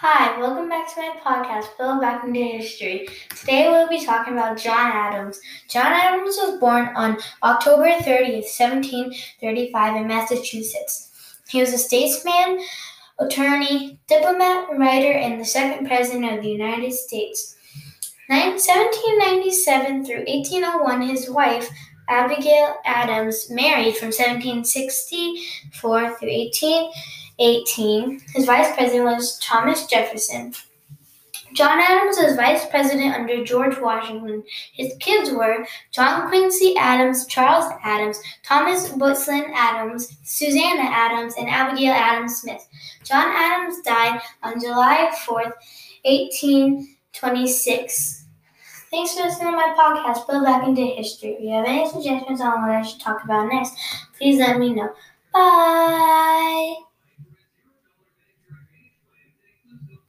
Hi, welcome back to my podcast, Bill Back into History. Today we'll be talking about John Adams. John Adams was born on October 30th, 1735 in Massachusetts. He was a statesman, attorney, diplomat, writer, and the second president of the United States. 1797 through 1801, his wife, Abigail Adams, married from 1764 through 18. 18. His vice president was Thomas Jefferson. John Adams was vice president under George Washington. His kids were John Quincy Adams, Charles Adams, Thomas Buchanan Adams, Susanna Adams, and Abigail Adams Smith. John Adams died on July 4th, 1826. Thanks for listening to my podcast, Build Back into History. If you have any suggestions on what I should talk about next, please let me know. Bye!